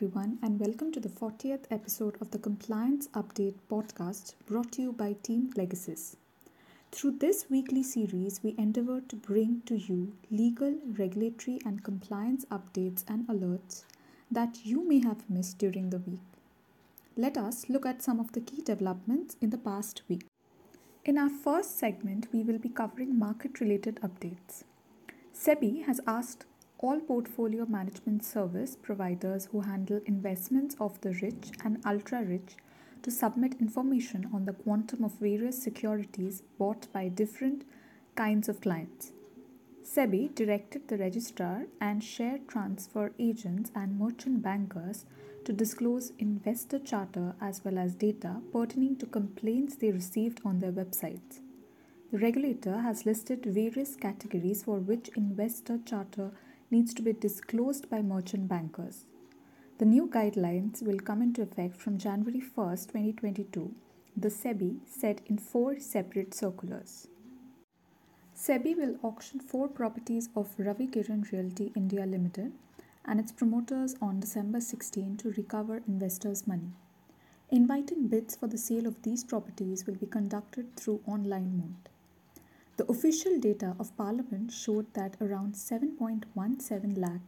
everyone, and welcome to the 40th episode of the Compliance Update podcast brought to you by Team Legasis. Through this weekly series, we endeavor to bring to you legal, regulatory, and compliance updates and alerts that you may have missed during the week. Let us look at some of the key developments in the past week. In our first segment, we will be covering market related updates. SEBI has asked all portfolio management service providers who handle investments of the rich and ultra rich to submit information on the quantum of various securities bought by different kinds of clients. SEBI directed the registrar and share transfer agents and merchant bankers to disclose investor charter as well as data pertaining to complaints they received on their websites. The regulator has listed various categories for which investor charter needs to be disclosed by merchant bankers. The new guidelines will come into effect from January 1, 2022, the SEBI said in four separate circulars. SEBI will auction four properties of Ravi Kiran Realty India Limited and its promoters on December 16 to recover investors' money. Inviting bids for the sale of these properties will be conducted through online mode. The official data of Parliament showed that around 7.17 lakh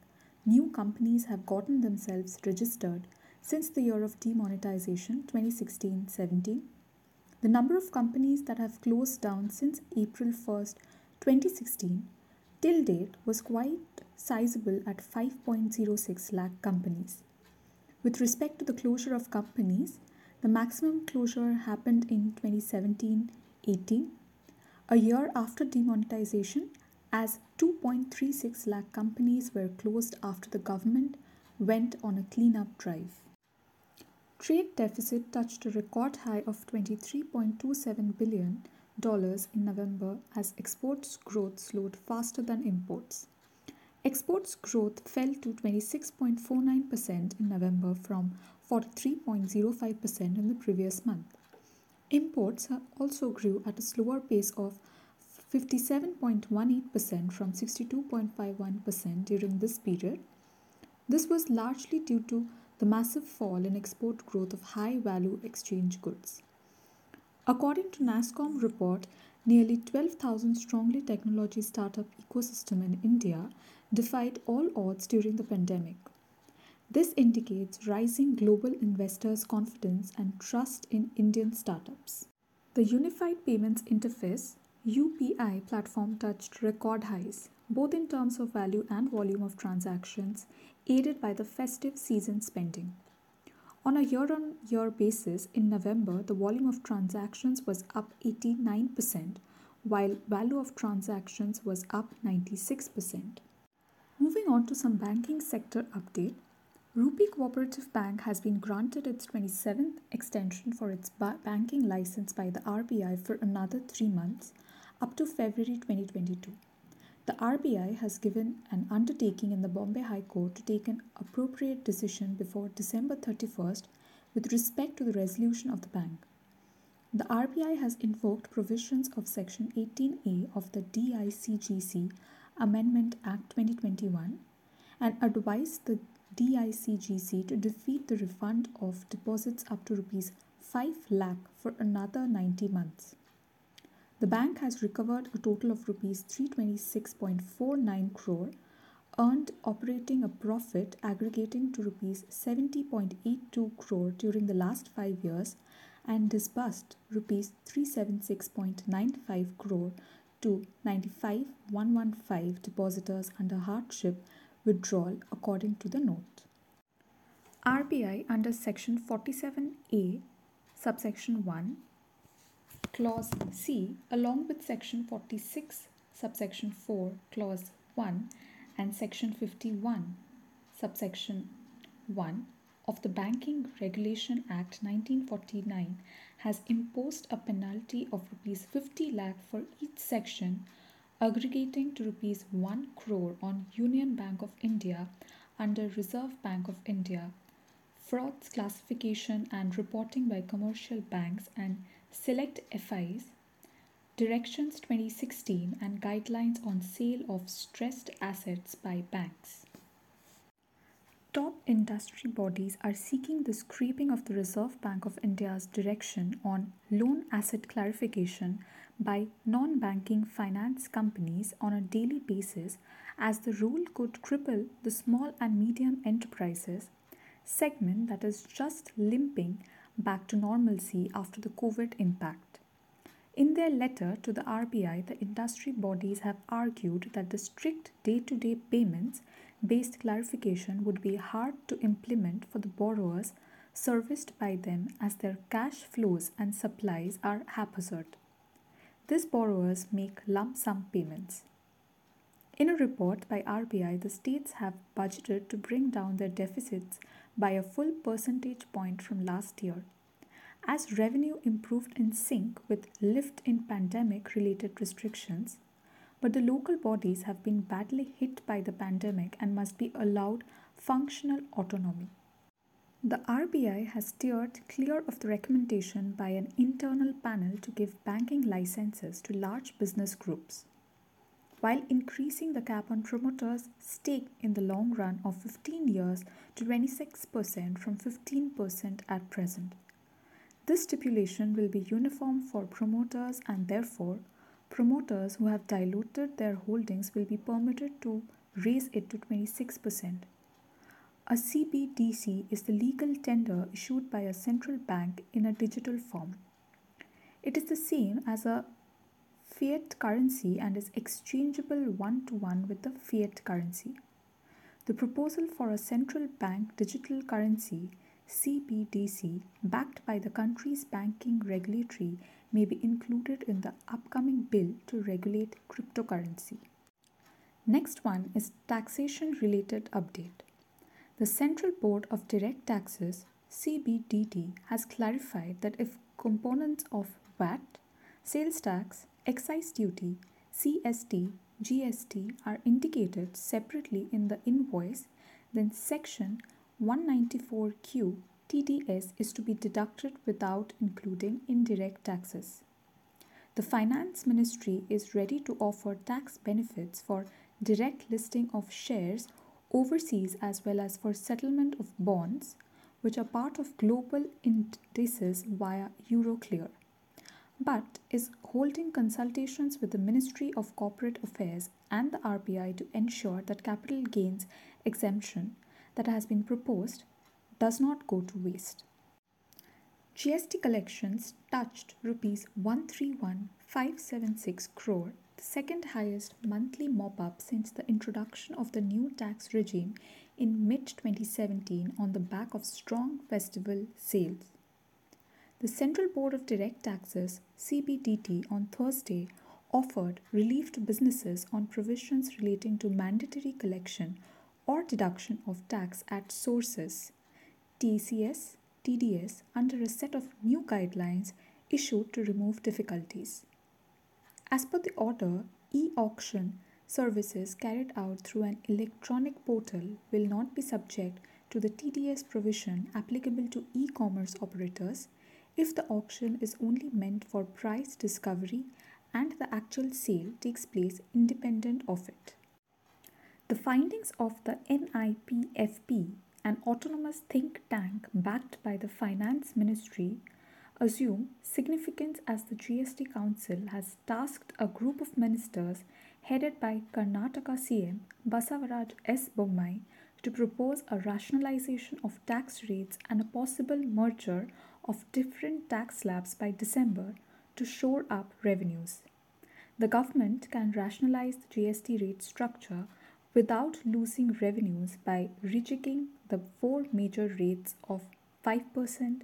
new companies have gotten themselves registered since the year of demonetization 2016 17. The number of companies that have closed down since April 1st, 2016 till date was quite sizable at 5.06 lakh companies. With respect to the closure of companies, the maximum closure happened in 2017 18 a year after demonetization, as 2.36 lakh companies were closed after the government went on a cleanup drive. Trade deficit touched a record high of $23.27 billion in November as exports growth slowed faster than imports. Exports growth fell to 26.49% in November from 43.05% in the previous month. Imports also grew at a slower pace of 57.18% from 62.51% during this period. This was largely due to the massive fall in export growth of high value exchange goods. According to NASSCOM report, nearly 12,000 strongly technology startup ecosystem in India defied all odds during the pandemic. This indicates rising global investors' confidence and trust in Indian startups. The Unified Payments Interface UPI platform touched record highs, both in terms of value and volume of transactions, aided by the festive season spending. On a year on year basis, in November, the volume of transactions was up 89%, while value of transactions was up 96%. Moving on to some banking sector update, Rupee Cooperative Bank has been granted its 27th extension for its ba- banking license by the RBI for another three months, up to February 2022. The RBI has given an undertaking in the Bombay High Court to take an appropriate decision before December 31st with respect to the resolution of the bank. The RBI has invoked provisions of Section 18A of the DICGC Amendment Act 2021 and advised the DICGC to defeat the refund of deposits up to rupees 5 lakh for another 90 months. The bank has recovered a total of rupees 326.49 crore, earned operating a profit aggregating to rupees 70.82 crore during the last 5 years and disbursed rupees 376.95 crore to 95115 depositors under hardship withdrawal according to the note. RBI under section 47A subsection 1 clause C along with section 46 subsection 4 clause 1 and section 51 subsection 1 of the Banking Regulation Act 1949 has imposed a penalty of rupees 50 lakh for each section aggregating to rupees 1 crore on Union Bank of India under Reserve Bank of India, frauds classification and reporting by commercial banks and select FIs, Directions 2016 and guidelines on sale of stressed assets by banks. Top industry bodies are seeking the scraping of the Reserve Bank of India's direction on loan asset clarification by non banking finance companies on a daily basis, as the rule could cripple the small and medium enterprises segment that is just limping back to normalcy after the COVID impact. In their letter to the RBI, the industry bodies have argued that the strict day to day payments based clarification would be hard to implement for the borrowers serviced by them as their cash flows and supplies are haphazard. These borrowers make lump sum payments. In a report by RBI, the states have budgeted to bring down their deficits by a full percentage point from last year. As revenue improved in sync with lift in pandemic related restrictions, but the local bodies have been badly hit by the pandemic and must be allowed functional autonomy. The RBI has steered clear of the recommendation by an internal panel to give banking licenses to large business groups, while increasing the cap on promoters' stake in the long run of 15 years to 26% from 15% at present. This stipulation will be uniform for promoters and therefore promoters who have diluted their holdings will be permitted to raise it to 26%. A CBDC is the legal tender issued by a central bank in a digital form. It is the same as a fiat currency and is exchangeable one to one with the fiat currency. The proposal for a central bank digital currency CBDC backed by the country's banking regulatory may be included in the upcoming bill to regulate cryptocurrency. Next one is taxation related update. The Central Board of Direct Taxes CBDT has clarified that if components of VAT, sales tax, excise duty, CST, GST are indicated separately in the invoice, then section 194Q TDS is to be deducted without including indirect taxes. The Finance Ministry is ready to offer tax benefits for direct listing of shares overseas as well as for settlement of bonds, which are part of global indices via Euroclear, but is holding consultations with the Ministry of Corporate Affairs and the RBI to ensure that capital gains exemption that has been proposed does not go to waste. GST collections touched rupees 131576 crore, the second highest monthly mop up since the introduction of the new tax regime in mid 2017 on the back of strong festival sales. The Central Board of Direct Taxes CBDT on Thursday offered relief to businesses on provisions relating to mandatory collection or deduction of tax at sources TCS, TDS under a set of new guidelines issued to remove difficulties. As per the order, e auction services carried out through an electronic portal will not be subject to the TDS provision applicable to e commerce operators if the auction is only meant for price discovery and the actual sale takes place independent of it. The findings of the NIPFP an autonomous think tank backed by the Finance Ministry, assume significance as the GST Council has tasked a group of ministers headed by Karnataka CM Basavaraj S. Bommai to propose a rationalization of tax rates and a possible merger of different tax slabs by December to shore up revenues. The government can rationalize the GST rate structure without losing revenues by rejigging the four major rates of 5%,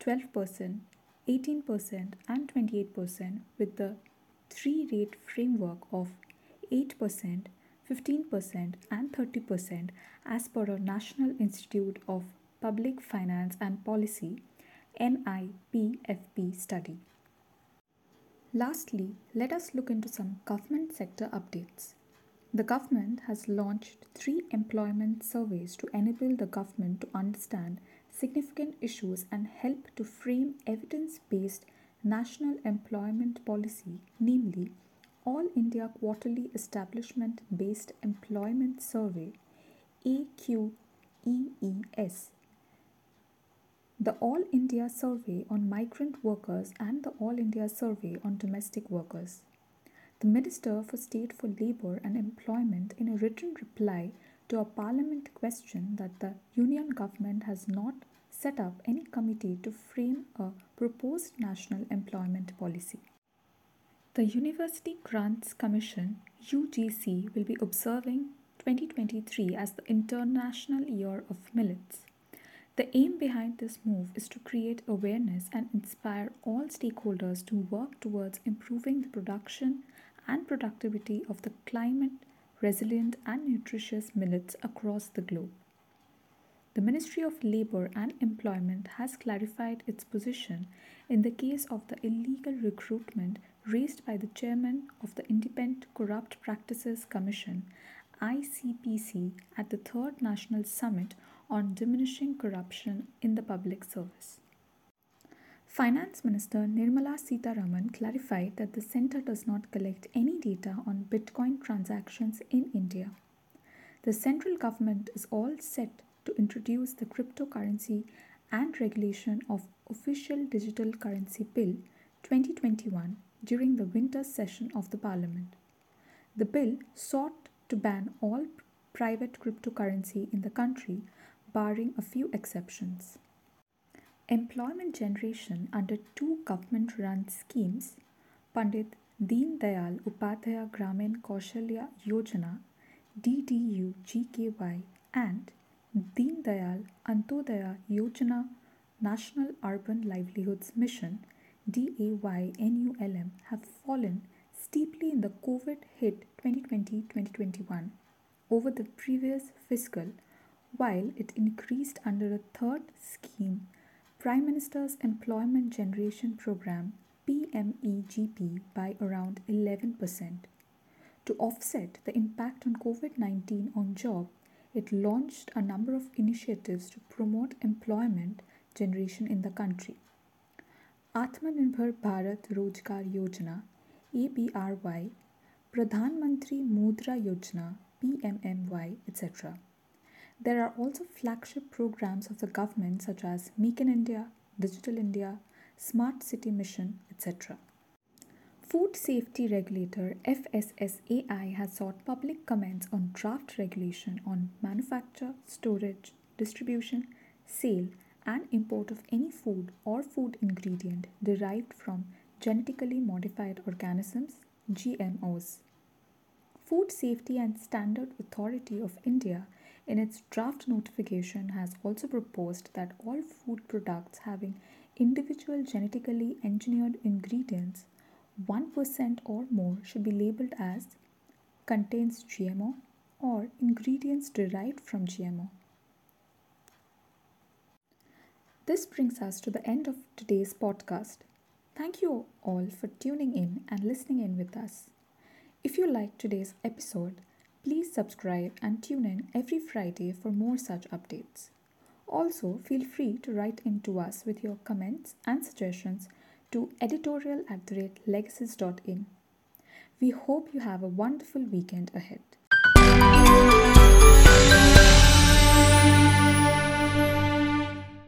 12%, 18%, and 28% with the three rate framework of 8%, 15%, and 30% as per a National Institute of Public Finance and Policy NIPFP study. Lastly, let us look into some government sector updates. The government has launched three employment surveys to enable the government to understand significant issues and help to frame evidence based national employment policy, namely, All India Quarterly Establishment Based Employment Survey AQEE EES, the All India Survey on Migrant Workers and the All India Survey on Domestic Workers. The Minister for State for Labour and Employment, in a written reply to a Parliament question that the Union government has not set up any committee to frame a proposed national employment policy. The University Grants Commission UGC will be observing 2023 as the International Year of Millets. The aim behind this move is to create awareness and inspire all stakeholders to work towards improving the production and productivity of the climate resilient and nutritious millets across the globe. The Ministry of Labour and Employment has clarified its position in the case of the illegal recruitment raised by the chairman of the Independent Corrupt Practices Commission ICPC at the Third National Summit on Diminishing Corruption in the Public Service. Finance Minister Nirmala Sitharaman clarified that the centre does not collect any data on Bitcoin transactions in India. The central government is all set to introduce the cryptocurrency and regulation of official digital currency bill 2021 during the winter session of the parliament. The bill sought to ban all private cryptocurrency in the country barring a few exceptions. Employment generation under two government run schemes Pandit Deen Dayal Upadhyaya Gramin Kaushalya Yojana DDU GKY and Deen Dayal Antyodaya Yojana National Urban Livelihoods Mission DAY-NULM have fallen steeply in the COVID hit 2020-2021 over the previous fiscal while it increased under a third scheme Prime Minister's Employment Generation Program PMEGP by around 11%. To offset the impact on COVID 19 on job it launched a number of initiatives to promote employment generation in the country. Atmanirbhar Bharat Rozgar Yojana ABRY, Pradhan Mantri Mudra Yojana PMMY, etc. There are also flagship programs of the government such as Make in India, Digital India, Smart City Mission, etc. Food Safety Regulator FSSAI has sought public comments on draft regulation on manufacture, storage, distribution, sale, and import of any food or food ingredient derived from genetically modified organisms GMOs. Food Safety and Standard Authority of India in its draft notification has also proposed that all food products having individual genetically engineered ingredients 1% or more should be labeled as contains GMO or ingredients derived from GMO. This brings us to the end of today's podcast. Thank you all for tuning in and listening in with us. If you liked today's episode, please subscribe and tune in every Friday for more such updates. Also, feel free to write in to us with your comments and suggestions to editorial at the rate legasis.in. We hope you have a wonderful weekend ahead.